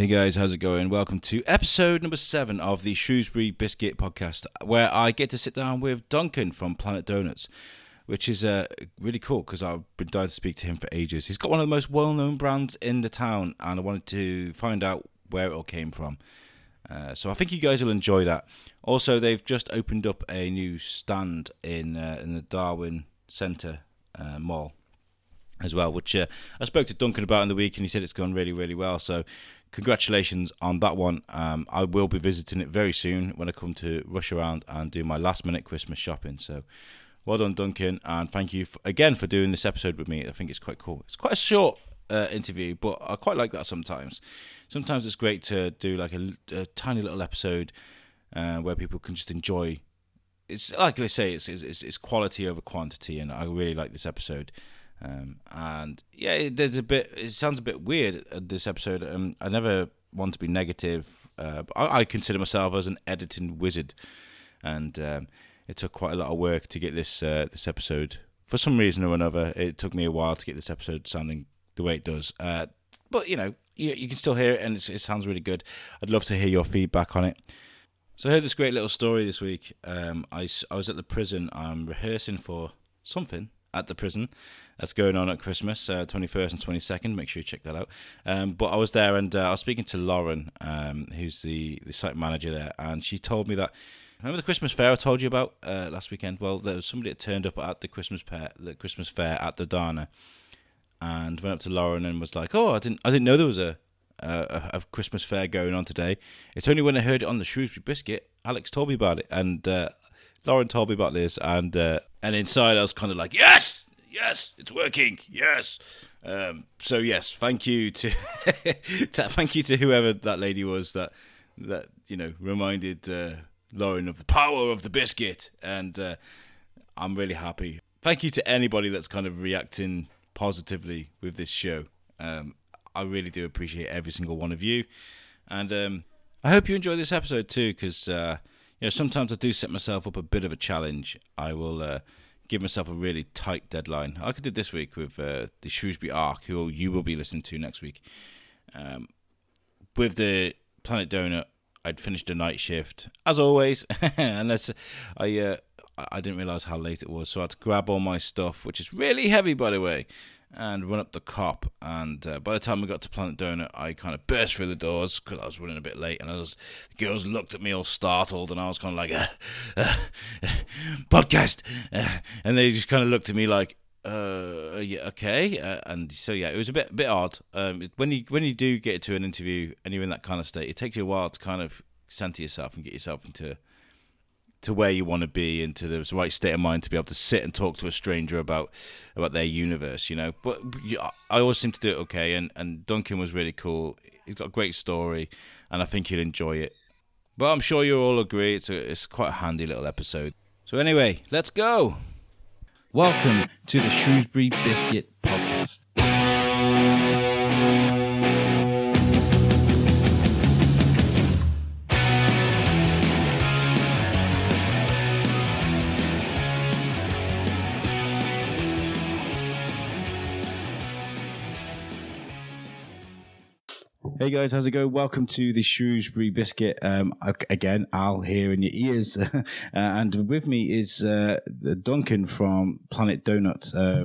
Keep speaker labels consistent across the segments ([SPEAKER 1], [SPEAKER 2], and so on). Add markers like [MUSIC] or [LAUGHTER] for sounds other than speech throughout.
[SPEAKER 1] Hey guys, how's it going? Welcome to episode number seven of the Shrewsbury Biscuit podcast, where I get to sit down with Duncan from Planet Doughnuts, which is uh, really cool because I've been dying to speak to him for ages. He's got one of the most well known brands in the town, and I wanted to find out where it all came from. Uh, so I think you guys will enjoy that. Also, they've just opened up a new stand in uh, in the Darwin Centre uh, Mall as well, which uh, I spoke to Duncan about in the week, and he said it's gone really, really well. So, congratulations on that one. Um, I will be visiting it very soon when I come to rush around and do my last minute Christmas shopping. So, well done, Duncan, and thank you for, again for doing this episode with me. I think it's quite cool. It's quite a short uh, interview, but I quite like that sometimes. Sometimes it's great to do like a, a tiny little episode uh, where people can just enjoy. It's like they say, it's, it's it's quality over quantity, and I really like this episode. Um, and yeah, there's a bit. It sounds a bit weird. Uh, this episode. Um, I never want to be negative. Uh, I, I, consider myself as an editing wizard, and um, it took quite a lot of work to get this uh, this episode. For some reason or another, it took me a while to get this episode sounding the way it does. Uh, but you know, you, you, can still hear it, and it sounds really good. I'd love to hear your feedback on it. So I heard this great little story this week. Um, I, I was at the prison. I'm rehearsing for something at the prison that's going on at Christmas, uh, 21st and 22nd. Make sure you check that out. Um, but I was there and uh, I was speaking to Lauren, um, who's the, the site manager there, and she told me that. Remember the Christmas fair I told you about uh, last weekend? Well, there was somebody that turned up at the Christmas fair, the Christmas fair at the Dana, and went up to Lauren and was like, "Oh, I didn't, I didn't know there was a, a, a Christmas fair going on today. It's only when I heard it on the Shrewsbury Biscuit, Alex told me about it, and uh, Lauren told me about this, and uh, and inside I was kind of like, yes, yes, it's working, yes. Um, so yes, thank you to, [LAUGHS] to, thank you to whoever that lady was that that you know reminded uh, Lauren of the power of the biscuit, and uh, I'm really happy. Thank you to anybody that's kind of reacting positively with this show. Um, I really do appreciate every single one of you, and um, I hope you enjoy this episode too, because uh, you know, sometimes I do set myself up a bit of a challenge. I will uh, give myself a really tight deadline. Like I did this week with uh, the Shrewsbury Ark, who you will be listening to next week. Um, with the Planet Doughnut, I'd finished a night shift as always, [LAUGHS] unless I uh, I didn't realize how late it was, so I had to grab all my stuff, which is really heavy, by the way and run up the cop. And uh, by the time we got to Planet Doughnut, I kind of burst through the doors because I was running a bit late, and I was, the girls looked at me all startled, and I was kind of like, uh, uh, podcast, uh, and they just kind of looked at me like. Uh, yeah, okay, uh, and so yeah, it was a bit bit odd. Um, when you when you do get to an interview and you're in that kind of state, it takes you a while to kind of center yourself and get yourself into to where you want to be and to the right state of mind to be able to sit and talk to a stranger about about their universe, you know. But I always seem to do it okay, and and Duncan was really cool. He's got a great story, and I think you'll enjoy it. But I'm sure you'll all agree it's a, it's quite a handy little episode. So anyway, let's go. Welcome to the Shrewsbury Biscuit Podcast. Hey guys, how's it going? Welcome to the Shrewsbury Biscuit. Um, again, Al here in your ears, [LAUGHS] uh, and with me is uh, Duncan from Planet Doughnut. Uh,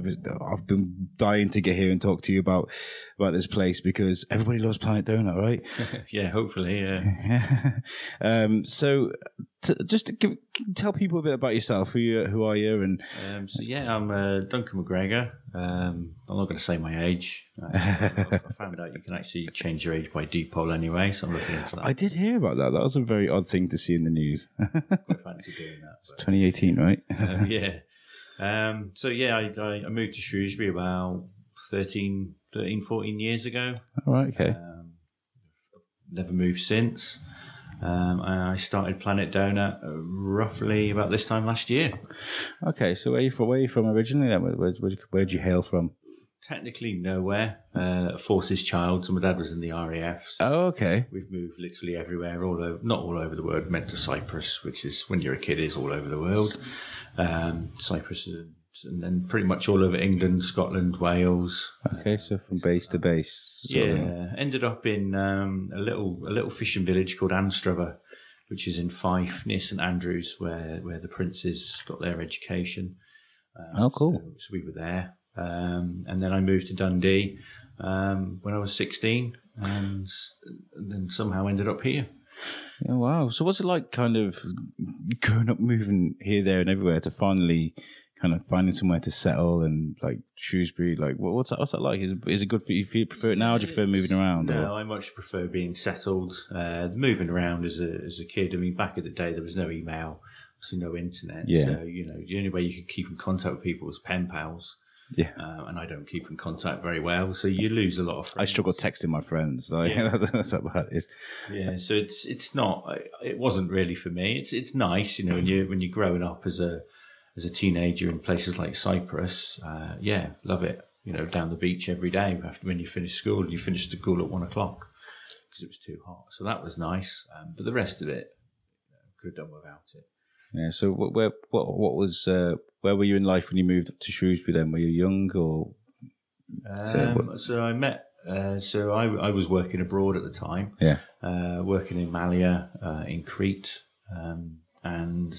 [SPEAKER 1] I've been dying to get here and talk to you about about this place because everybody loves Planet Doughnut, right? [LAUGHS]
[SPEAKER 2] yeah, hopefully. Yeah. [LAUGHS]
[SPEAKER 1] um, so, t- just give, tell people a bit about yourself. Who you, who are you? And
[SPEAKER 2] um, so yeah, I'm uh, Duncan McGregor. Um, I'm not going to say my age. Uh, I [LAUGHS] found out you can actually change your age by deed poll anyway, so I'm looking into that.
[SPEAKER 1] I did hear about that. That was a very odd thing to see in the news. [LAUGHS]
[SPEAKER 2] Quite fancy doing that.
[SPEAKER 1] It's 2018, right?
[SPEAKER 2] um, yeah. Um, so yeah, I, I, moved to Shrewsbury about 13, 13 14 years ago.
[SPEAKER 1] All right, okay.
[SPEAKER 2] Um, never moved since. Um, I started Planet Doughnut roughly about this time last year.
[SPEAKER 1] Okay, so where are you from? Where are you from originally? Then? Where, where, where did you hail from?
[SPEAKER 2] Technically nowhere. Uh, Forces child. So my dad was in the RAF. So
[SPEAKER 1] oh, okay.
[SPEAKER 2] We've moved literally everywhere, all over, not all over the world. Meant to Cyprus, which is when you're a kid, is all over the world. Um, Cyprus, and then pretty much all over England, Scotland, Wales.
[SPEAKER 1] Okay, so from base to base.
[SPEAKER 2] Yeah, ended up in um, a little a little fishing village called Anstruther, which is in Fife near St Andrews, where where the princes got their education. Um,
[SPEAKER 1] Oh, cool.
[SPEAKER 2] So, so we were there, um, and then I moved to Dundee um, when I was sixteen, and, and then somehow ended up here.
[SPEAKER 1] Yeah, wow. So what's it like kind of growing up, moving here, there, and everywhere to finally kind of finding somewhere to settle and like Shrewsbury? Like, what, what's that, what's that like? Is, is it good for you? Do you prefer it now? Or do you prefer moving around?
[SPEAKER 2] No,
[SPEAKER 1] Or?
[SPEAKER 2] I much prefer being settled. Uh, moving around as a as a kid. I mean, back in the day, there was no email, so no internet.
[SPEAKER 1] Yeah.
[SPEAKER 2] So you know, the only way you could keep in contact with people was pen pals.
[SPEAKER 1] Yeah.
[SPEAKER 2] uh, and I don't keep in contact very well, so you lose a lot of.
[SPEAKER 1] I struggle texting my friends. Like, [LAUGHS] that's how bad it is.
[SPEAKER 2] Yeah, so it's it's not. It wasn't really for me. It's it's nice, you know, when you when you're growing up as a as a teenager in places like Cyprus. Uh, yeah, love it. You know, down the beach every day after when you finish school. and You finish school at one o'clock because it was too hot. So that was nice. Um, but the rest of it, you know, could have done without it.
[SPEAKER 1] Yeah. So what, where, what, what was, uh, where were you in life when you moved up to Shrewsbury? Then were you young or?
[SPEAKER 2] Um, so I met. Uh, so I, I was working abroad at the time.
[SPEAKER 1] Yeah.
[SPEAKER 2] uh, working in Malia uh, in Crete, um, and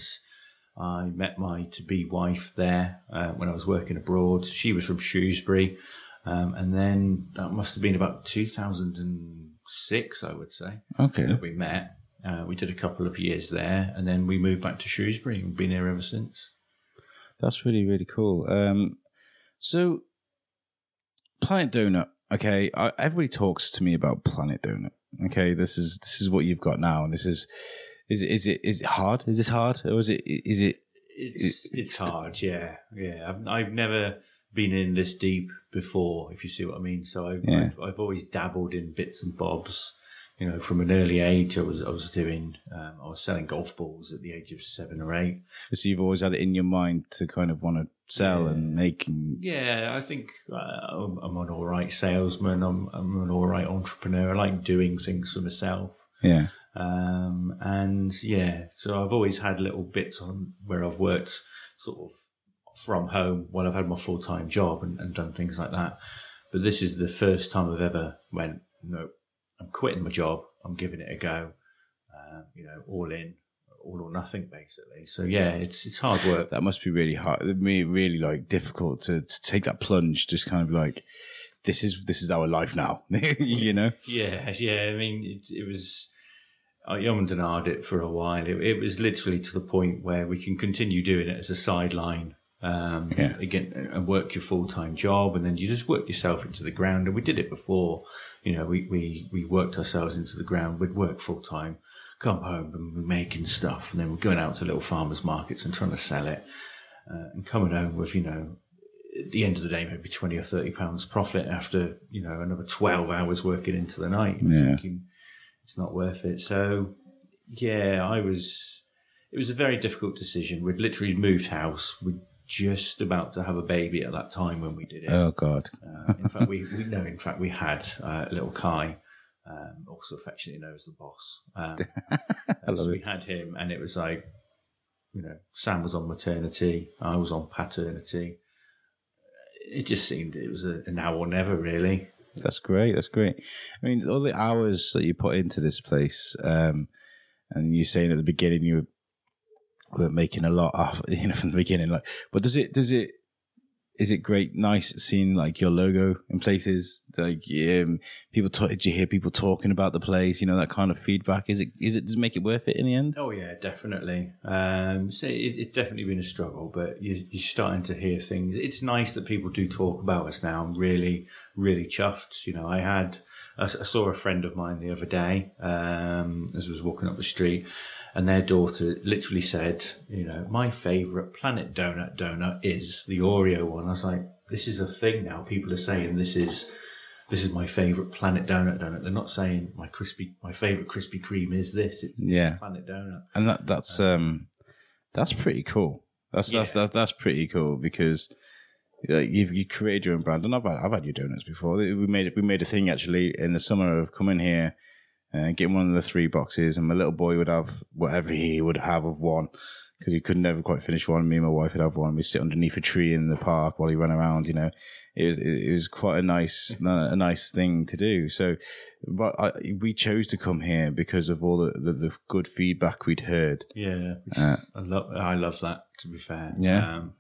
[SPEAKER 2] I met my to-be wife there uh, when I was working abroad. She was from Shrewsbury, um, and then that must have been about 2006, I would say,
[SPEAKER 1] Okay.
[SPEAKER 2] that we met. Uh, we did a couple of years there, and then we moved back to Shrewsbury. and We've been here ever since.
[SPEAKER 1] That's really really cool. Um, so Planet Doughnut. Okay, I, everybody talks to me about Planet Doughnut. Okay, this is this is what you've got now, and this is is it is it is it hard? Is this hard, or is it is it?
[SPEAKER 2] It's it's hard, yeah, yeah. I've I've never been in this deep before, if you see what I mean. So I've
[SPEAKER 1] Yeah.
[SPEAKER 2] I've, I've always dabbled in bits and bobs. You know, from an early age, I was I was doing um, I was selling golf balls at the age of seven or eight.
[SPEAKER 1] So you've always had it in your mind to kind of want to sell
[SPEAKER 2] Yeah.
[SPEAKER 1] and make
[SPEAKER 2] Yeah, I think uh, I'm, I'm an all right salesman. I'm I'm an all right entrepreneur. I like doing things for myself.
[SPEAKER 1] yeah,
[SPEAKER 2] Um, and yeah, so I've always had little bits on where I've worked sort of from home while I've had my full time job and, and done things like that. But this is the first time I've ever went, no, I'm quitting my job. I'm giving it a go. Uh, you know, all in, all or nothing, basically. So yeah, it's it's hard work.
[SPEAKER 1] that must be really hard. It'd be really like difficult to, to take that plunge. Just kind of like this is this is our life now. [LAUGHS] you know?
[SPEAKER 2] Yeah, yeah. I mean, it, it was. And ahed it for a while. It, it was literally to the point where we can continue doing it as a sideline. Um,
[SPEAKER 1] Yeah.
[SPEAKER 2] again, and work your full time job, and then you just work yourself into the ground. And we did it before. You know, we we we worked ourselves into the ground. We'd work full time, come home, and we're making stuff, and then we're going out to little farmers markets and trying to sell it, uh, and coming home with you know at the end of the day, maybe 20 or 30 pounds profit after, you know, another 12 hours working into the night.
[SPEAKER 1] Yeah.
[SPEAKER 2] Thinking it's not worth it. So, yeah, I was, it was a very difficult decision. We'd literally moved house. We'd just about to have a baby at that time when we did it.
[SPEAKER 1] Oh God.
[SPEAKER 2] Uh, in fact, we, we no, in fact, we had uh, a little Kai, um, also affectionately known as the boss. Um, [LAUGHS] so we had him, and it was like, you know, Sam was on maternity, I was on paternity. It just seemed it was a, a now or never, really.
[SPEAKER 1] That's great. That's great. I mean, all the hours that you put into this place, um, and you're saying at the beginning you were making a lot off, [LAUGHS] you know, from the beginning. Like, but does it? Does it? Is it great? Nice seeing like your logo in places. Like, um, people. Talk, did you hear people talking about the place? You know, that kind of feedback. Is it? Is it? Does it make it worth it in the end?
[SPEAKER 2] Oh yeah, definitely. Um, so it, it's definitely been a struggle, but you, you're starting to hear things. It's nice that people do talk about us now. I'm really, really chuffed. You know, I had, I saw a friend of mine the other day um, as I was walking up the street, and their daughter literally said, you know, my favourite Planet Doughnut donut is the Oreo one. I was like, this is a thing now. People are saying this is. This is my favourite Planet Doughnut donut. They're not saying my crispy, my favourite Krispy Kreme is this. It's
[SPEAKER 1] Yeah.
[SPEAKER 2] Planet Doughnut.
[SPEAKER 1] and that that's um that's pretty cool. That's that's
[SPEAKER 2] Yeah.
[SPEAKER 1] that's that's pretty cool because like, you've you created your own brand, and I've had, I've had your donuts before. We made we made a thing actually in the summer of coming here and getting one of the three boxes, and my little boy would have whatever he would have of one. because he could never quite finish one. Me and my wife would have one. We'd sit underneath a tree in the park while he ran around. You know, it was it was quite a nice a nice thing to do. So, but I, we chose to come here because of all the, the, the good feedback we'd heard.
[SPEAKER 2] Yeah, uh, I love I love that. To be fair,
[SPEAKER 1] yeah,
[SPEAKER 2] um,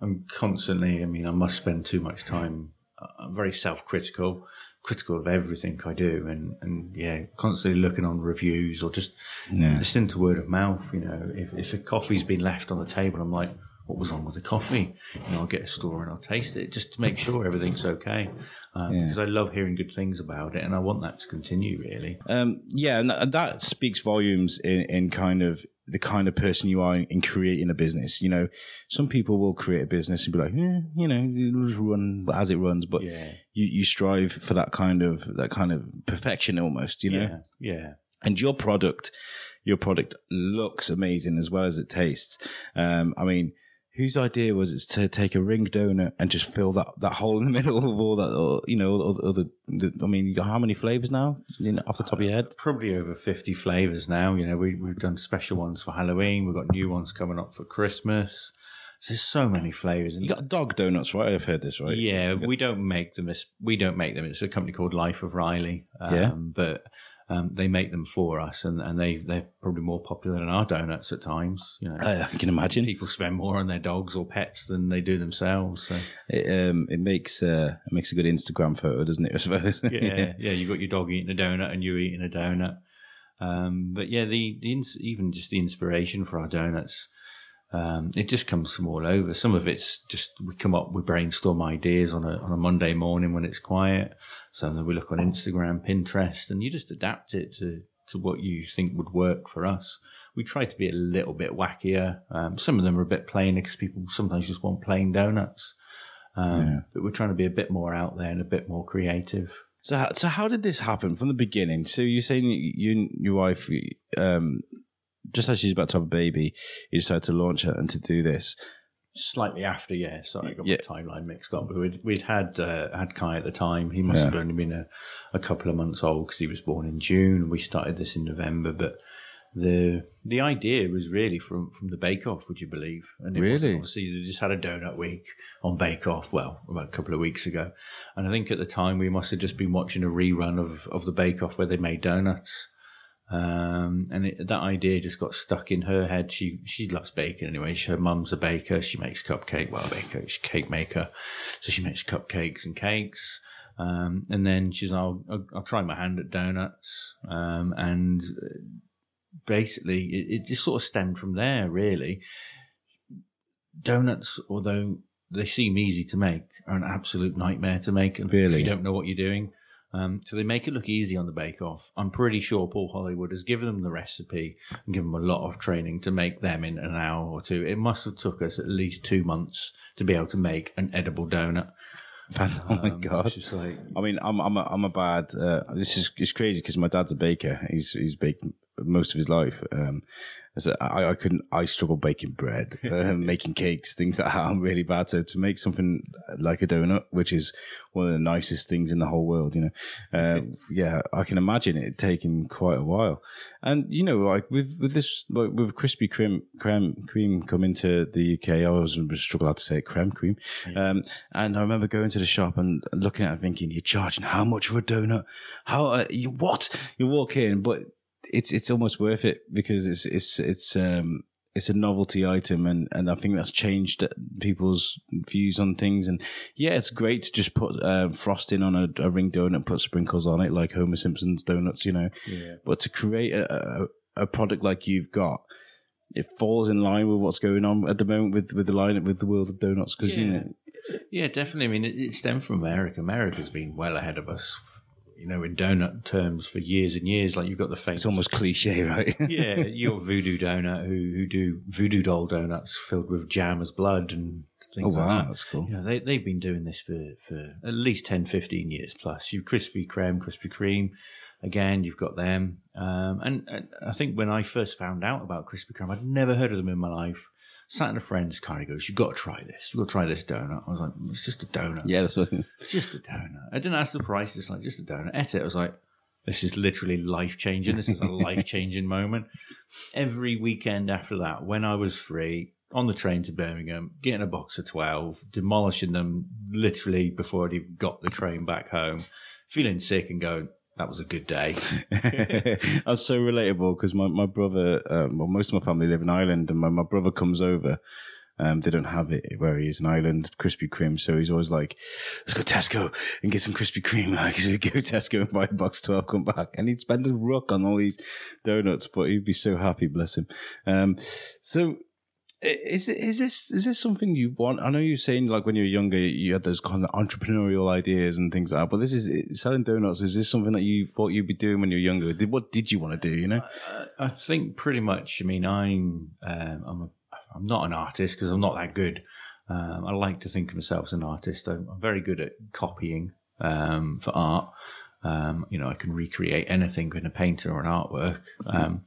[SPEAKER 2] I'm constantly. I mean, I must spend too much time. I'm very self critical critical of everything I do, and and yeah, constantly looking on reviews or just
[SPEAKER 1] yeah.
[SPEAKER 2] listening to word of mouth. You know, if if a coffee's been left on the table, I'm like, what was wrong with the coffee? You know, I'll get a store and I'll taste it just to make sure everything's okay. Um, yeah. Because I love hearing good things about it, and I want that to continue. Really.
[SPEAKER 1] Um, yeah, and that, that speaks volumes in, in kind of the kind of person you are in creating a business. You know, some people will create a business and be like, eh, you know, it'll just run as it runs, but
[SPEAKER 2] yeah.
[SPEAKER 1] you, you strive for that kind of that kind of perfection almost. You know,
[SPEAKER 2] yeah, yeah.
[SPEAKER 1] And your product, your product looks amazing as well as it tastes. Um, I mean whose idea was it to take a ring donut and just fill that, that hole in the [LAUGHS] middle of all that, or, you know, all the, the, I mean, you got how many flavors now, you know, off the top of your head?
[SPEAKER 2] Probably over 50 flavors now. You know, we, we've done special ones for Halloween. We've got new ones coming up for Christmas. There's so many flavors.
[SPEAKER 1] You got dog donuts, right? I've heard this, right?
[SPEAKER 2] Yeah, we don't make them. We don't make them. It's a company called Life of Riley. Um,
[SPEAKER 1] yeah.
[SPEAKER 2] But um, they make them for us, and, and they they're probably more popular than our donuts at times. You know,
[SPEAKER 1] uh, I can imagine
[SPEAKER 2] people spend more on their dogs or pets than they do themselves. So.
[SPEAKER 1] It um it makes uh it makes a good Instagram photo, doesn't it? I suppose.
[SPEAKER 2] yeah, [LAUGHS] yeah. You got your dog eating a donut, and you eating a donut. Um, but yeah, the, the even just the inspiration for our donuts um, it just comes from all over. Some of it's just we come up, we brainstorm ideas on a on a Monday morning when it's quiet. So then we look on Instagram, Pinterest, and you just adapt it to to what you think would work for us. We try to be a little bit wackier. Um, some of them are a bit plainer because people sometimes just want plain donuts. Um, yeah. But we're trying to be a bit more out there and a bit more creative.
[SPEAKER 1] So, how, so how did this happen from the beginning? So you're saying you and your wife um, just as she's about to have a baby, you decided to launch her and to do this.
[SPEAKER 2] Slightly after, yeah. Sorry, I got yeah. my timeline mixed up. But we'd, we'd had uh, had Kai at the time. He must yeah. have only been a, a couple of months old because he was born in June. We started this in November, but the the idea was really from from the Bake Off. Would you believe?
[SPEAKER 1] And it really,
[SPEAKER 2] obviously, they just had a donut week on Bake Off. Well, about a couple of weeks ago, and I think at the time we must have just been watching a rerun of of the Bake Off where they made donuts. Um, and it, that idea just got stuck in her head. She she loves baking anyway. She, her mum's a baker. She makes cupcake. Well, a baker. She's a cake maker, so she makes cupcakes and cakes. Um, and then she's, I'll, I'll, I'll try my hand at donuts. Um, and basically, it, it just sort of stemmed from there. Really, donuts, although they seem easy to make, are an absolute nightmare to make.
[SPEAKER 1] Really,
[SPEAKER 2] if you don't know what you're doing. Um, so they make it look easy on the Bake Off. I'm pretty sure Paul Hollywood has given them the recipe and given them a lot of training to make them in an hour or two. It must have took us at least two months to be able to make an edible donut.
[SPEAKER 1] oh my um, god! Like, I mean, I'm I'm a, I'm a bad. Uh, this is it's crazy because my dad's a baker. He's he's baked most of his life. Um, so I, I couldn't. I struggle baking bread, uh, [LAUGHS] making cakes, things like that. I'm really bad. So to make something like a donut, which is one of the nicest things in the whole world, you know, uh, yeah, I can imagine it taking quite a while. And you know, like with with this, like with Krispy Kreme, creme cream coming to the UK, I was struggling to say it, creme cream. Um, and I remember going to the shop and looking at it, thinking, "You're charging how much for a donut? How uh, you what?" You walk in, but it's it's almost worth it because it's it's it's um it's a novelty item and, and I think that's changed people's views on things. And yeah it's great to just put uh, frosting on a, a, ring donut and put sprinkles on it like Homer Simpson's donuts you know.
[SPEAKER 2] Yeah.
[SPEAKER 1] but to create a, a, a product like you've got it falls in line with what's going on at the moment with with the line with the world of donuts because
[SPEAKER 2] yeah.
[SPEAKER 1] you know.
[SPEAKER 2] Yeah definitely. I mean it, it stemmed from America. America's been well ahead of us you know, in donut terms for years and years. Like you've got the famous.
[SPEAKER 1] It's almost cliche, right? [LAUGHS]
[SPEAKER 2] yeah, your Voodoo Doughnut, who who do Voodoo Doll donuts filled with jam as blood and things
[SPEAKER 1] oh, wow,
[SPEAKER 2] like that.
[SPEAKER 1] That's cool.
[SPEAKER 2] You know, they they've been doing this for for at least 10, 15 years plus. You've Krispy Kreme, Krispy Kreme. Again, you've got them, um, and, and I think when I first found out about Krispy Kreme, I'd never heard of them in my life sat in a friend's car. He goes, "You've got to try this. You've got to try this donut." I was like, "It's just a donut."
[SPEAKER 1] Yeah, that's what.
[SPEAKER 2] It's just a donut. I didn't ask the price. It's like just a donut. Ate it. I was like, this is literally life changing. This is a [LAUGHS] life changing moment. Every weekend after that, when I was free, on the train to Birmingham, getting a box of 12, demolishing them literally before I'd even got the train back home, feeling sick and going, that was a good day. [LAUGHS]
[SPEAKER 1] That's so relatable because my, my brother, um, well, most of my family live in Ireland, and my, my brother comes over. Um, they don't have it where he is in Ireland, Krispy Kreme. So he's always like, let's go Tesco and get some Krispy Kreme. [LAUGHS] Like, so we go Tesco and buy a box 12, come back. And he'd spend a rook on all these donuts, but he'd be so happy, bless him. Um, so is is this is this something you want? I know you're saying like when you were younger, you had those kind of entrepreneurial ideas and things like that. But this is selling donuts. Is this something that you thought you'd be doing when you were younger? Did what did you want to do? You know,
[SPEAKER 2] I, I think pretty much. I mean, I'm um, I'm a, I'm not an artist because I'm not that good. Um, I like to think of myself as an artist. I'm, I'm very good at copying um, for art. Um, you know, I can recreate anything in a painter or an artwork. Um,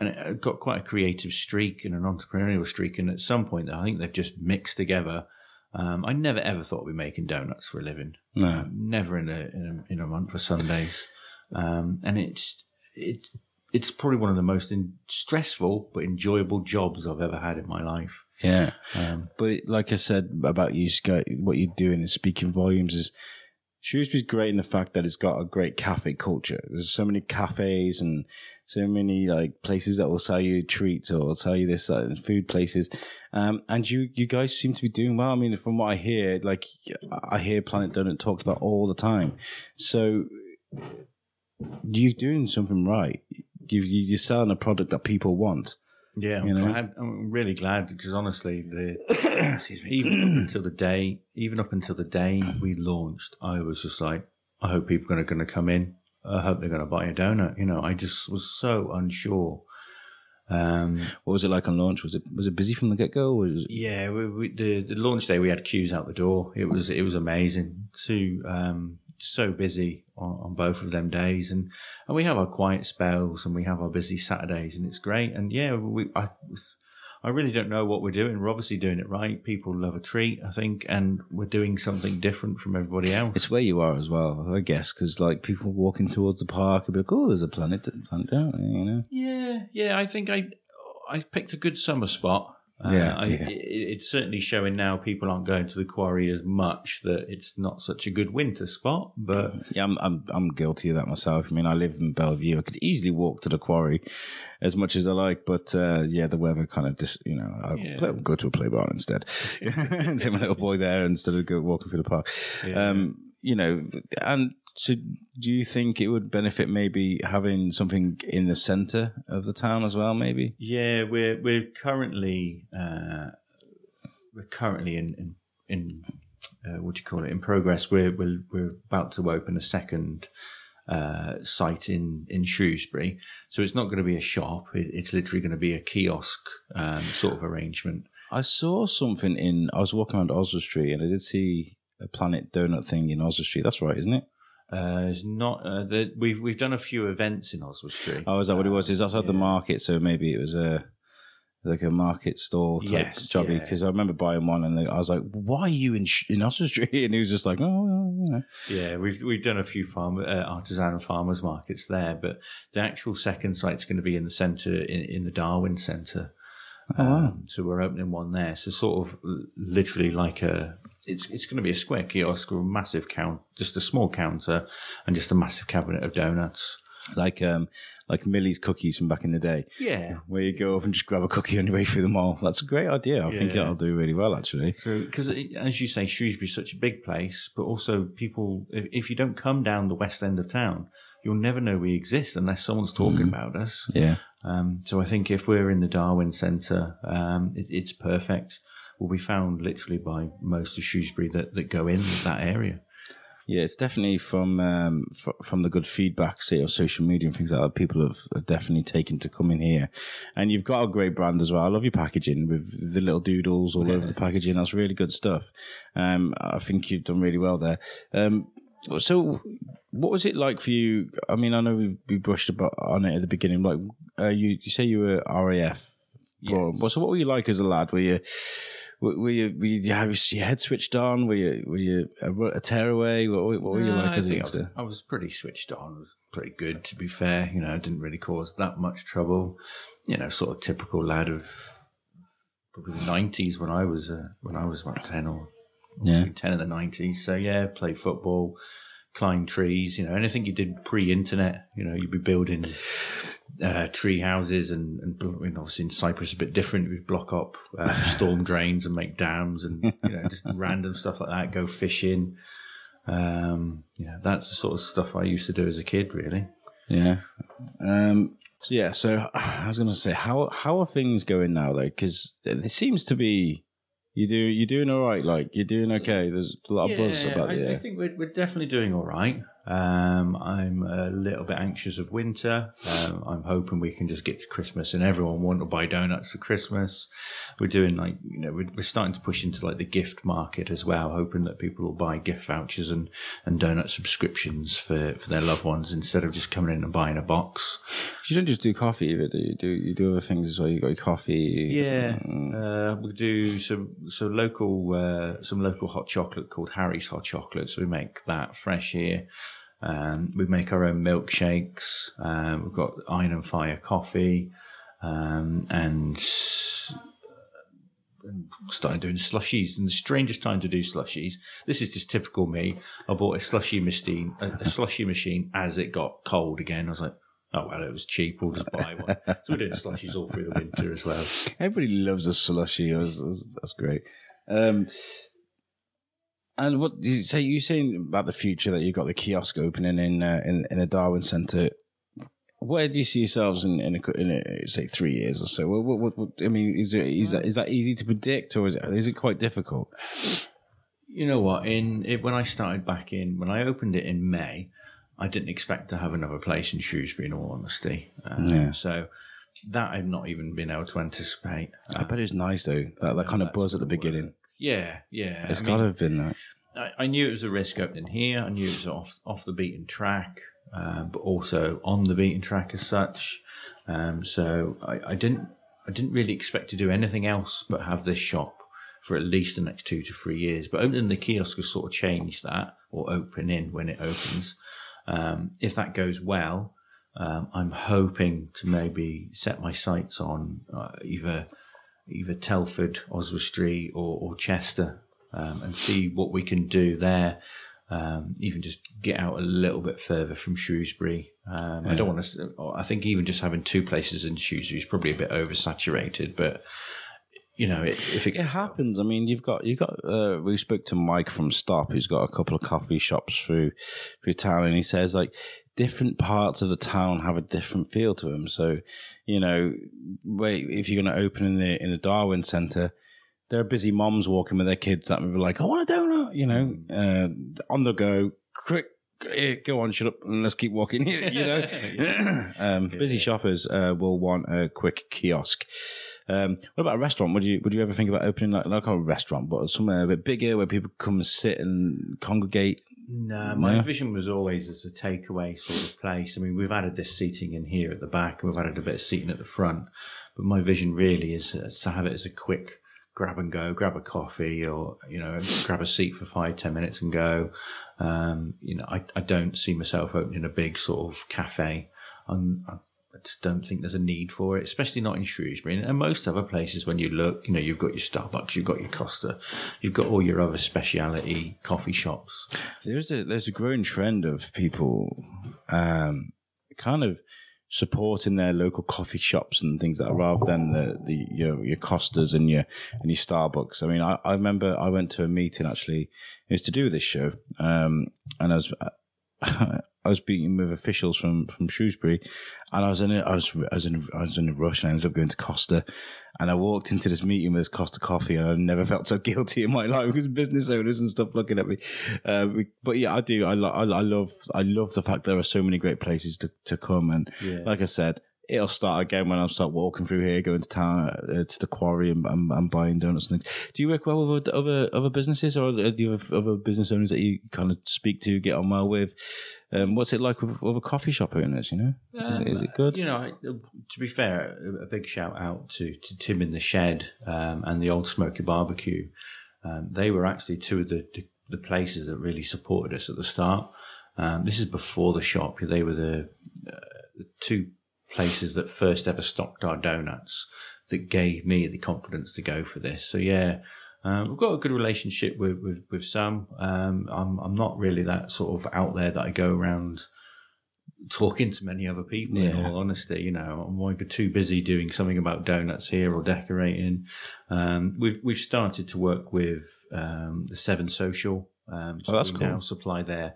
[SPEAKER 2] and it got quite a creative streak and an entrepreneurial streak. And at some point, I think they've just mixed together. Um, I never ever thought we'd be making donuts for a living.
[SPEAKER 1] No,
[SPEAKER 2] um, never in a, in a in a month for Sundays. Um, and it's it it's probably one of the most in, stressful but enjoyable jobs I've ever had in my life.
[SPEAKER 1] Yeah, um, but like I said about you, Scott, what you're doing is speaking volumes. Is Shrewsbury's great in the fact that it's got a great cafe culture. There's so many cafes and so many like places that will sell you treats or sell you this like, food places. Um, and you you guys seem to be doing well. I mean, from what I hear, like I hear Planet Doughnut talked about all the time. So you're doing something right. You you're selling a product that people want.
[SPEAKER 2] Yeah, I'm, you know? glad, I'm really glad because honestly, the [COUGHS] excuse me, even up until the day, even up until the day we launched, I was just like, I hope people are going to come in. I hope they're going to buy a donut. You know, I just was so unsure.
[SPEAKER 1] Um, what was it like on launch? Was it was it busy from the get go?
[SPEAKER 2] Yeah, we, we, the, the launch day we had queues out the door. It was it was amazing. To um, so busy on, on, both of them days, and and we have our quiet spells and we have our busy Saturdays, and it's great. And yeah, we I I really don't know what we're doing. We're obviously doing it right. People love a treat, I think, and we're doing something different from everybody else.
[SPEAKER 1] It's where you are as well, I guess, because like people walking towards the park and be like, "Oh, there's a planet, planet down there," you know.
[SPEAKER 2] Yeah, yeah. I think I I picked a good summer spot uh, yeah, I, yeah. It, it's certainly showing now people aren't going to the quarry as much that it's not such a good winter spot. But
[SPEAKER 1] yeah, I'm I'm I'm guilty of that myself. I mean, I live in Belle Vue. I could easily walk to the quarry as much as I like, but uh, yeah, the weather kind of just you know I yeah. go to a play bar instead. [LAUGHS] Take my little [LAUGHS] boy there instead of go walking through the park. Um, you know, and so, do you think it would benefit maybe having something in the centre of the town as well? Maybe.
[SPEAKER 2] Yeah, we're we're currently uh, we're currently in in, in uh, what do you call it in progress. We're we're we're about to open a second uh, site in in Shrewsbury. So it's not going to be a shop. It, it's literally going to be a kiosk um, sort of arrangement.
[SPEAKER 1] I saw something in. I was walking around Oswald Street and I did see a Planet Doughnut thing in Oswald Street. That's right, isn't it?
[SPEAKER 2] Uh, it's not. Uh, the, we've we've done a few events in Oswald Street.
[SPEAKER 1] Oh, is that what it was? Is outside yeah. the market, so maybe it was a like a market stall type yes, jobby. Because yeah. I remember buying one, and I was like, "Why are you in in Street?" [LAUGHS] And he was just like, "Oh, well, you know."
[SPEAKER 2] Yeah, we've we've done a few farm uh, artisan farmers markets there, but the actual second site's going to be in the centre in, in the Darwin Centre.
[SPEAKER 1] Oh, wow. Um,
[SPEAKER 2] so we're opening one there. So sort of literally like a it's it's going to be a square kiosk with a massive count, just a small counter, and just a massive cabinet of donuts.
[SPEAKER 1] Like um, like Millie's cookies from back in the day.
[SPEAKER 2] Yeah,
[SPEAKER 1] where you go up and just grab a cookie on your way through the mall. That's a great idea. I yeah. think that'll do really well, actually.
[SPEAKER 2] So, because as you say, Shrewsbury's such a big place, but also people, if, if, you don't come down the west end of town, you'll never know we exist unless someone's talking mm. about us.
[SPEAKER 1] Yeah.
[SPEAKER 2] Um, so I think if we're in the Darwin Centre, um, it, it's perfect will be found literally by most of Shrewsbury that, that go in that area.
[SPEAKER 1] Yeah, it's definitely from um, f- from the good feedback, say, on social media and things like that. People have, have definitely taken to coming here, and you've got a great brand as well. I love your packaging with the little doodles all yeah. over the packaging. That's really good stuff. Um, I think you've done really well there. Um, so, what was it like for you? I mean, I know we, we brushed about on it at the beginning. Like, uh, you you say you were RAF. Yes. So, what were you like as a lad? Were you were you, were you have your head switched on? Were you were you a, a tearaway? What, what were you like as a youngster?
[SPEAKER 2] I was, pretty switched on. Was pretty good to be fair. You know, didn't really cause that much trouble. You know, sort of typical lad of probably the nineties when I was uh, when I was about ten or
[SPEAKER 1] Yeah.
[SPEAKER 2] ten and the nineties. So yeah, play football, climbed trees. You know, anything you did pre-internet. You know, you'd be building uh, tree houses and, and obviously in Cyprus a bit different. We'd block up uh, [LAUGHS] storm drains and make dams and you know just random stuff like that. Go fishing. Um, yeah, that's the sort of stuff I used to do as a kid. Really.
[SPEAKER 1] Yeah. Um, so yeah. So [SIGHS] I was going to say, how how are things going now though? Because there seems to be you do you're doing all right. Like you're doing okay. There's a lot of buzz about
[SPEAKER 2] I, I think we're, we're definitely doing all right. Um, I'm a little bit anxious of winter. Um, I'm hoping we can just get to Christmas and everyone want to buy donuts for Christmas. We're doing like you know we're, we're starting to push into like the gift market as well, hoping that people will buy gift vouchers and, and donut subscriptions for, for their loved ones instead of just coming in and buying a box.
[SPEAKER 1] You don't just do coffee either, do you? Do you do other things as well? You got your coffee.
[SPEAKER 2] Yeah,
[SPEAKER 1] Mm.
[SPEAKER 2] uh, we do some so local uh, some local hot chocolate called Harry's Hot Chocolate. So we make that fresh here. Um, we make our own milkshakes. Um, we've got Iron and Fire coffee, um, and and started doing slushies. And the strangest time to do slushies. This is just typical me. I bought a slushy machine, a, a slushy machine as it got cold again. I was like. Oh well, it was cheap. We'll just buy one. So we're doing slushies all through the winter as well.
[SPEAKER 1] Everybody loves a was- that's great. Um, and what you say? You saying about the future that you got the kiosk opening in uh, in in the Darwin Centre. Where do you see yourselves in in, a, in a, say three years or so? What, what, what, what, I mean, is it is that is that easy to predict or is it is it quite difficult?
[SPEAKER 2] You know what? In it, when I started back in when I opened it in May, I didn't expect to have another place in Shrewsbury. In all honesty, um,
[SPEAKER 1] Yeah.
[SPEAKER 2] so that I've not even been able to anticipate.
[SPEAKER 1] I bet it's nice though that that kind of buzz at the beginning.
[SPEAKER 2] Yeah, yeah.
[SPEAKER 1] It's
[SPEAKER 2] I
[SPEAKER 1] got
[SPEAKER 2] mean,
[SPEAKER 1] to have been that.
[SPEAKER 2] I, I knew it was a risk opening here. I knew it was off off the beaten track, uh, but also on the beaten track as such. Um, so I, I didn't I didn't really expect to do anything else but have this shop for at least the next two to three years. But opening the kiosk has sort of changed that, or opening when it opens. Um, if that goes well, um, I'm hoping to maybe set my sights on uh, either either Telford, Oswestry, or, or Chester, um, and see what we can do there. Um, even just get out a little bit further from Shrewsbury. Um, I don't want to. I think even just having two places in Shrewsbury is probably a bit oversaturated. But you know, it, if it,
[SPEAKER 1] It happens. I mean, you've got you got. Uh, we spoke to Mike from Stop, who's got a couple of coffee shops through through town, and he says like different parts of the town have a different feel to them. So, you know, wait if you're going to open in the in the Darwin Centre, there are busy moms walking with their kids that will be like, "I want a donut," you know, uh, on the go, quick. Eh, Go on, shut up, and let's keep walking. [LAUGHS] You know, [LAUGHS] [CLEARS THROAT] um, busy shoppers uh, will want a quick kiosk. Um, what about a restaurant? Would you would you ever think about opening like not a restaurant, but somewhere a bit bigger where people come and sit and congregate?
[SPEAKER 2] No, my
[SPEAKER 1] Yeah.
[SPEAKER 2] vision was always as a takeaway sort of place. I mean, we've added this seating in here at the back, and we've added a bit of seating at the front. But my vision really is uh, to have it as a quick grab and go, grab a coffee, or you know, grab a seat for five ten minutes and go. Um, you know, I, I don't see myself opening a big sort of cafe. I'm, I just don't think there's a need for it, especially not in Shrewsbury. And most other places, when you look, you know, you've got your Starbucks, you've got your Costa, you've got all your other speciality coffee shops.
[SPEAKER 1] There's a there's a growing trend of people um, kind of supporting their local coffee shops and things that rather than the, the your your Costas and your and your Starbucks. I mean, I, I remember I went to a meeting actually. It was to do with this show, um, and I was. [LAUGHS] was meeting with officials from, from Shrewsbury, and I was in a, I was I was in I was in a rush, and I ended up going to Costa, and I walked into this meeting with Costa Coffee, and I never felt so [LAUGHS] guilty in my life because business owners and stuff looking at me. Uh, but yeah, I do. I, lo- I, I love I love the fact there are so many great places to, to come, and
[SPEAKER 2] Yeah.
[SPEAKER 1] like I said, it'll start again when I start walking through here, going to town uh, to the quarry and, and, and buying donuts. And things. Do you work well with other other businesses, or do you have other business owners that you kind of speak to, get on well with? Um, what's it like with other coffee shop owners? You know, is, it, is it good?
[SPEAKER 2] You know, to be fair, a big shout out to, to Tim in the Shed um, and the Old Smoky Barbecue. Um, they were actually two of the, the, the places that really supported us at the start. Um, this is before the shop. They were the, uh, the two places that first ever stocked our donuts that gave me the confidence to go for this. So yeah, um, we've got a good relationship with with, with Sam. Um, I'm I'm not really that sort of out there that I go around talking to many other people. In all honesty, you know, I'm either too busy doing something about donuts here or decorating. Um, we've we've started to work with um, the Seven Social. Um, so
[SPEAKER 1] Oh, that's
[SPEAKER 2] we
[SPEAKER 1] cool.
[SPEAKER 2] now supply their,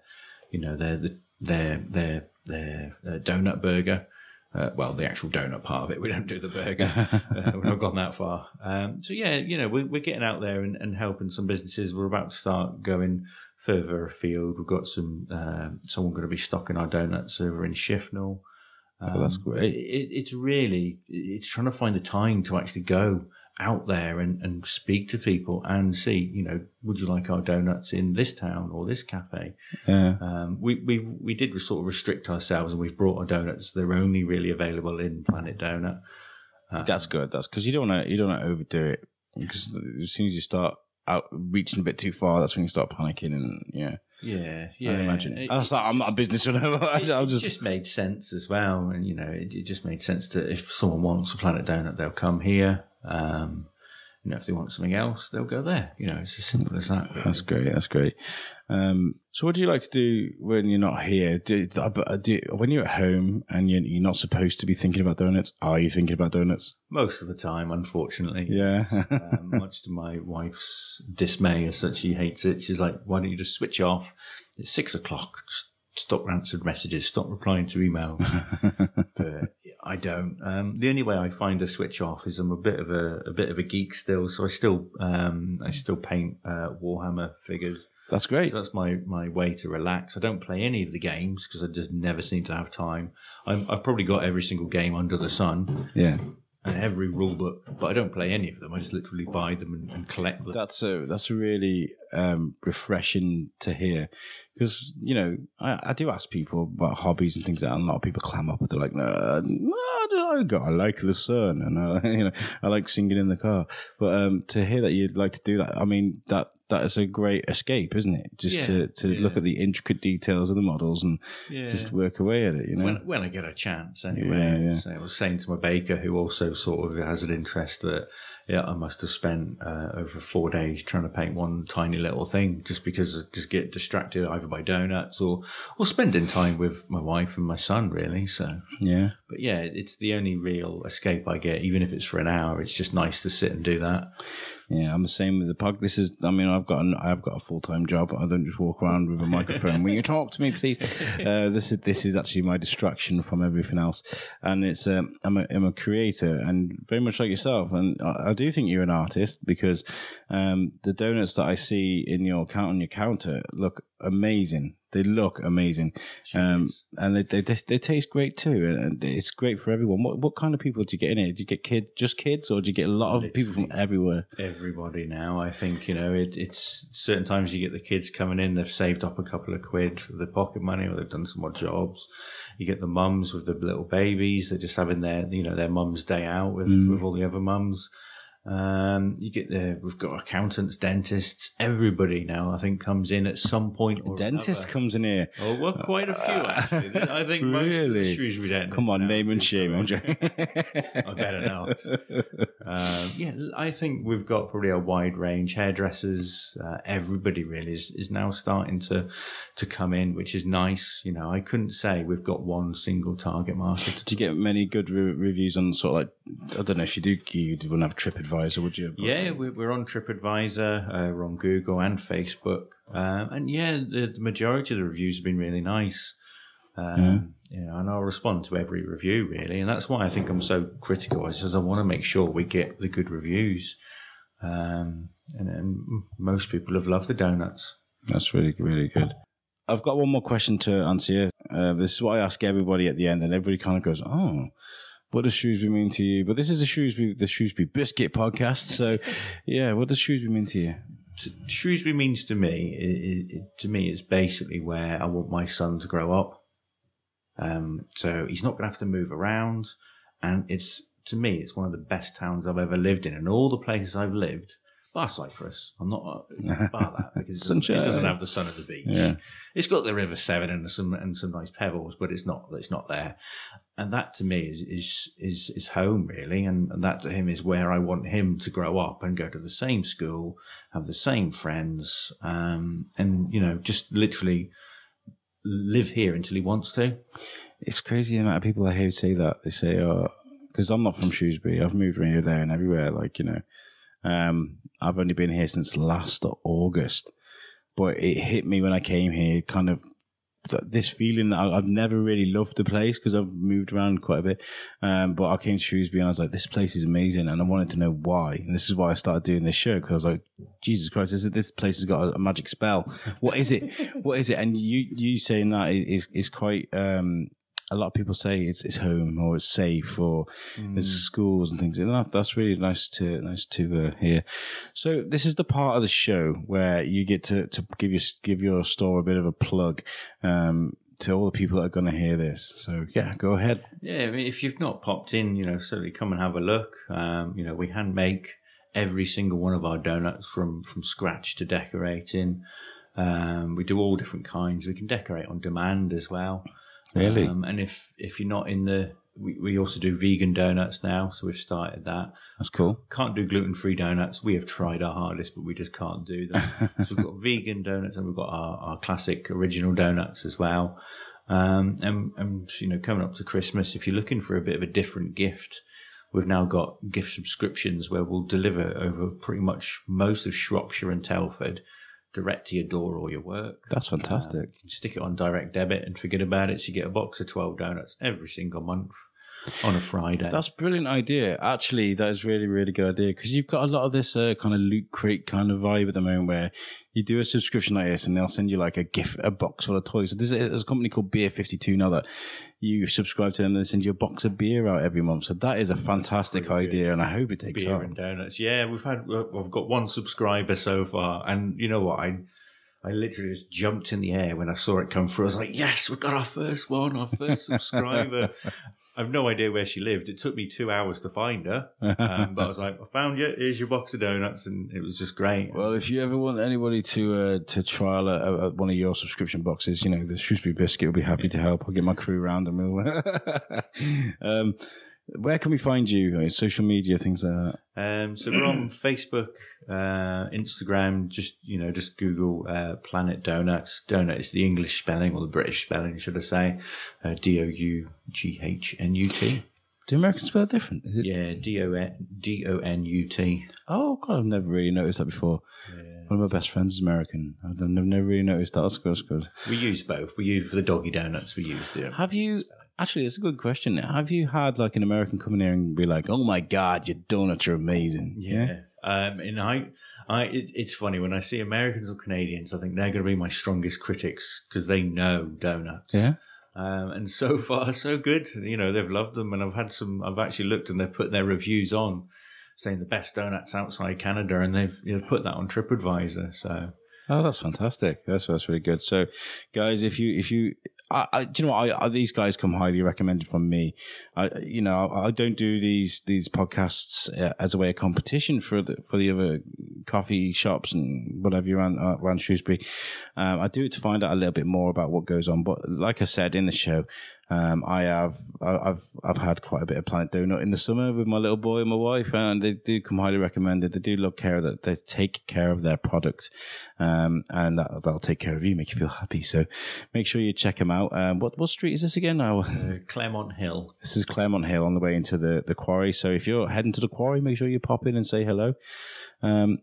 [SPEAKER 2] you know, their the, their their their uh, donut burger. Uh, well, the actual donut part of it. We don't do the burger. [LAUGHS] uh, we've not gone that far. Um, so yeah, you know, we're, we're getting out there and, and helping some businesses. We're about to start going further afield. We've got some uh, someone going to be stocking our donuts over in Shifnal.
[SPEAKER 1] Oh, that's
[SPEAKER 2] Um,
[SPEAKER 1] great.
[SPEAKER 2] It, it's really it's trying to find the time to actually go out there and, and speak to people and see, you know, would you like our donuts in this town or this cafe?
[SPEAKER 1] Yeah.
[SPEAKER 2] Um, we we we did sort of restrict ourselves, and we've brought our donuts. They're only really available in Planet Doughnut.
[SPEAKER 1] That's good. That's because you don't want to you don't want to overdo it because as soon as you start out reaching a bit too far, that's when you start panicking and yeah.
[SPEAKER 2] Yeah, yeah.
[SPEAKER 1] I imagine.
[SPEAKER 2] It-
[SPEAKER 1] I was like, I'm not a business owner. [LAUGHS] I
[SPEAKER 2] it, it
[SPEAKER 1] just,
[SPEAKER 2] just made sense as well, and you know, it, it just made sense to if someone wants a Planet Doughnut, they'll come here. Um, you know, if they want something else, they'll go there. You know, it's as simple as that. really.
[SPEAKER 1] That's great. That's great. Um, so, what do you like to do when you're not here? Do, do, do, when you're at home and you're, you're not supposed to be thinking about donuts, are you thinking about donuts?
[SPEAKER 2] Most of the time, unfortunately.
[SPEAKER 1] Yeah. [LAUGHS]
[SPEAKER 2] um, much to my wife's dismay, as such, she hates it. She's like, "Why don't you just switch off? It's six o'clock. Just stop answering messages. Stop replying to emails." [LAUGHS] but I don't. Um, the only way I find a switch off is I'm a bit of a, a bit of a geek still, so I still um, I still paint uh, Warhammer figures.
[SPEAKER 1] That's great.
[SPEAKER 2] So that's my, my way to relax. I don't play any of the games because I just never seem to have time. I'm, I've probably got every single game under the sun
[SPEAKER 1] Yeah.
[SPEAKER 2] And every rule book, but I don't play any of them. I just literally buy them and, and collect them.
[SPEAKER 1] That's a that's really um, refreshing to hear because you know I, I do ask people about hobbies and things like that, and a lot of people clam up. They're like, no, no I, don't, I like the sun, and I, [LAUGHS] you know I like singing in the car. But um, to hear that you'd like to do that, I mean that that is a great escape, isn't it? Just to
[SPEAKER 2] Yeah,
[SPEAKER 1] to look
[SPEAKER 2] yeah.
[SPEAKER 1] at the intricate details of the models and
[SPEAKER 2] Yeah.
[SPEAKER 1] just work away at it. You know,
[SPEAKER 2] when, when I get a chance, anyway. So I was saying to my baker, who also sort of has an interest, that yeah, I must have spent uh, over four days trying to paint one tiny little thing, just because I just get distracted either by donuts or or spending time with my wife and my son, really. So,
[SPEAKER 1] yeah.
[SPEAKER 2] but yeah, it's the only real escape I get, even if it's for an hour. It's just nice to sit and do that.
[SPEAKER 1] Yeah, I'm the same with the pug. This is, I mean, I've got, an, I've got a full time job. I don't just walk around with a microphone. Will you talk to me, please? [LAUGHS] Uh, this is this is actually my distraction from everything else, and it's um, I'm a I'm a creator, and very much like yourself, and I, I do think you're an artist because um, the donuts that I see in your count on your counter look amazing. They look amazing, um, and they, they they they taste great too, and it's great for everyone. What what kind of people do you get in here? Do you get kid just kids, or do you get a lot of people from everywhere?
[SPEAKER 2] everybody now. I think you know it, it's certain times you get the kids coming in. They've saved up a couple of quid for their pocket money, or they've done some odd jobs. You get the mums with the little babies. They're just having their you know their mum's day out with with all the other mums. Um, you get the we've got accountants, dentists, everybody now. I think comes in at some point. Or
[SPEAKER 1] Dentist
[SPEAKER 2] another.
[SPEAKER 1] comes in here.
[SPEAKER 2] Oh, well, quite a few actually. I think most of the
[SPEAKER 1] Really?
[SPEAKER 2] Shrewsbury dentists.
[SPEAKER 1] Come on,
[SPEAKER 2] now
[SPEAKER 1] name and shame. I'm joking.
[SPEAKER 2] I better not. Um, yeah, I think we've got probably a wide range. Hairdressers, uh, everybody really is, is now starting to to come in, which is nice. You know, I couldn't say we've got one single target market.
[SPEAKER 1] Do you get many good re- reviews on sort of like I don't know if you do you wouldn't have TripAdvisor, would you?
[SPEAKER 2] Yeah, we're, on TripAdvisor, uh, we're on Google and Facebook, um, and yeah, the, the majority of the reviews have been really nice. Um, you know, and I'll respond to every review really, and that's why I think I'm so critical. Is because I want to make sure we get the good reviews, um, and, and most people have loved the donuts.
[SPEAKER 1] That's really really good. I've got one more question to answer. Uh, this is what I ask everybody at the end, and everybody kind of goes, "Oh." What does Shrewsbury mean to you? But this is the Shrewsbury, the Shrewsbury Biscuit podcast. So, yeah, what does Shrewsbury mean to you?
[SPEAKER 2] Shrewsbury means to me, it, it, to me, it's basically where I want my son to grow up. Um, so he's not going to have to move around, and it's to me, it's one of the best towns I've ever lived in. And all the places I've lived, bar Cyprus. I'm not uh, [LAUGHS] bar that because it doesn't, it doesn't have the sun of the beach.
[SPEAKER 1] Yeah.
[SPEAKER 2] It's got the River Severn and some and some nice pebbles, but it's not it's not there. And that to me is is is, is home really, and, and that to him is where I want him to grow up and go to the same school, have the same friends, um, and you know just literally live here until he wants to.
[SPEAKER 1] It's crazy the amount of people I hear say that. They say, oh, because I'm not from Shrewsbury. I've moved around here, there, and everywhere. Like, you know, um, I've only been here since last August. But it hit me when I came here, kind of this feeling that I've never really loved the place because I've moved around quite a bit. Um, but I came to Shrewsbury and I was like, this place is amazing. And I wanted to know why. And this is why I started doing this show because I was like, Jesus Christ, this, this place has got a, a magic spell. What is it? what is it? And you, you saying that is, is quite, um, a lot of people say it's it's home or it's safe or there's schools and things. And that, that's really nice to nice to uh, hear. So this is the part of the show where you get to, to give your give your store a bit of a plug um, to all the people that are going to hear this. So yeah, go ahead.
[SPEAKER 2] Yeah, I mean, if you've not popped in, you know, certainly come and have a look. Um, you know, we hand make every single one of our donuts from from scratch to decorating. Um, we do all different kinds. We can decorate on demand as well.
[SPEAKER 1] Really?
[SPEAKER 2] Um, and if if you're not in the, we, we also do vegan donuts now, so we've started that.
[SPEAKER 1] That's cool.
[SPEAKER 2] Can't do gluten free donuts. We have tried our hardest, but we just can't do them. so we've got [LAUGHS] vegan donuts and we've got our, our classic original donuts as well. Um, and, and, you know, coming up to Christmas, if you're looking for a bit of a different gift, we've now got gift subscriptions where we'll deliver over pretty much most of Shropshire and Telford direct to your door or your work.
[SPEAKER 1] That's fantastic.
[SPEAKER 2] Um, you can stick it on direct debit and forget about it. So you get a box of 12 donuts every single month on a Friday.
[SPEAKER 1] That's a brilliant idea. Actually, that is really, really good idea because you've got a lot of this uh, kind of loot crate kind of vibe at the moment where you do a subscription like this and they'll send you like a gift, a box full of toys. So there's a, there's a company called Beer 52 now that you subscribe to them and they send you a box of beer out every month. So that is a fantastic idea and I hope it takes
[SPEAKER 2] beer
[SPEAKER 1] off.
[SPEAKER 2] and donuts. Yeah, we've had I've got one subscriber so far, and you know what? I I literally just jumped in the air when I saw it come through. I was like, "Yes, we've got our first one, our first [LAUGHS] subscriber." I've no idea where she lived. It took me two hours to find her, um, but I was like, "I found you. Here's your box of donuts," and it was just great.
[SPEAKER 1] Well, if you ever want anybody to uh, to trial a, a, one of your subscription boxes, you know the Shrewsbury Biscuit will be happy to help. I'll get my crew around and we'll. [LAUGHS] um, where can we find you? Uh, Social media, things like that.
[SPEAKER 2] Um, so we're on [CLEARS THROAT] Facebook, uh, Instagram. Just you know, just Google uh, Planet Doughnuts. Donut is the English spelling or the British spelling, should I say? Uh, D O U G H N U T.
[SPEAKER 1] Do Americans spell it different? Is it?
[SPEAKER 2] Yeah, D O N D O N U T.
[SPEAKER 1] Oh God, I've never really noticed that before. One of my best friends is American. I've never, never really noticed that. That's good. That's good.
[SPEAKER 2] We use both. We use for the doggy donuts. We use the.
[SPEAKER 1] Have you? Actually, it's a good question. Have you had like an American come in here and be like, "Oh my God, your donuts are amazing"?
[SPEAKER 2] Yeah. Um, and I, I, it, it's funny when I see Americans or Canadians. I think they're going to be my strongest critics because they know donuts.
[SPEAKER 1] Yeah.
[SPEAKER 2] Um, and so [LAUGHS] far, so good. You know, they've loved them, and I've had some. I've actually looked, and they've put their reviews on, saying the best donuts outside Canada, and they've you know, put that on TripAdvisor. So
[SPEAKER 1] Oh, that's fantastic. That's that's really good. So, guys, if you if you, I, I do you know what? I, I, these guys come highly recommended from me. I you know I, don't do these these podcasts uh, as a way of competition for the for the other coffee shops and whatever you around uh, around Shrewsbury. Um, I do it to find out a little bit more about what goes on. But like I said in the show, um, I have I've I've had quite a bit of Planet Doughnut in the summer with my little boy and my wife, and they do come highly recommended. They do look care that they take care of their product, um, and that, that'll take care of you, make you feel happy. So make sure you check them out. Um, what what street is this again? Now
[SPEAKER 2] uh, Claremont Hill.
[SPEAKER 1] this is Claremont Hill on the way into the the quarry. So if you're heading to the quarry, make sure you pop in and say hello. Um,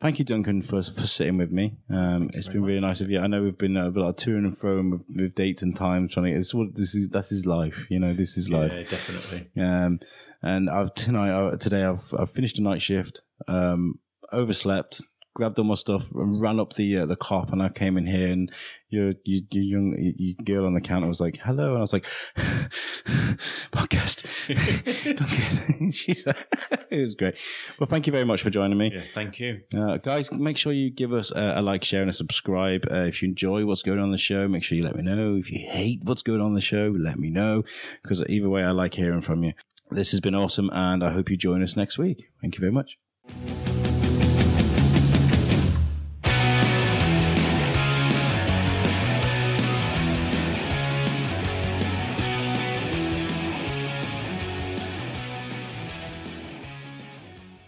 [SPEAKER 1] Thank you, Duncan, for for sitting with me. Um, it's been really nice of you. I know we've been uh, a bit like to and fro with, with dates and times. Trying to, it's what this is. That's his life. You know, this is life.
[SPEAKER 2] Yeah, definitely.
[SPEAKER 1] Um, and I've tonight uh, today I've I've finished a night shift. Um, overslept. Grabbed all my stuff and ran up the uh, the cop, and I came in here, and your your, your young your, girl on the counter was like, "Hello," and I was like, [LAUGHS] "Podcast." [LAUGHS] Duncan. [LAUGHS] She's like, it was great. Well, thank you very much for joining me.
[SPEAKER 2] Yeah, thank you.
[SPEAKER 1] Uh, guys, make sure you give us a, a like, share, and a subscribe. Uh, if you enjoy what's going on the show, make sure you let me know. If you hate what's going on the show, let me know. Because either way, I like hearing from you. This has been awesome, and I hope you join us next week. Thank you very much.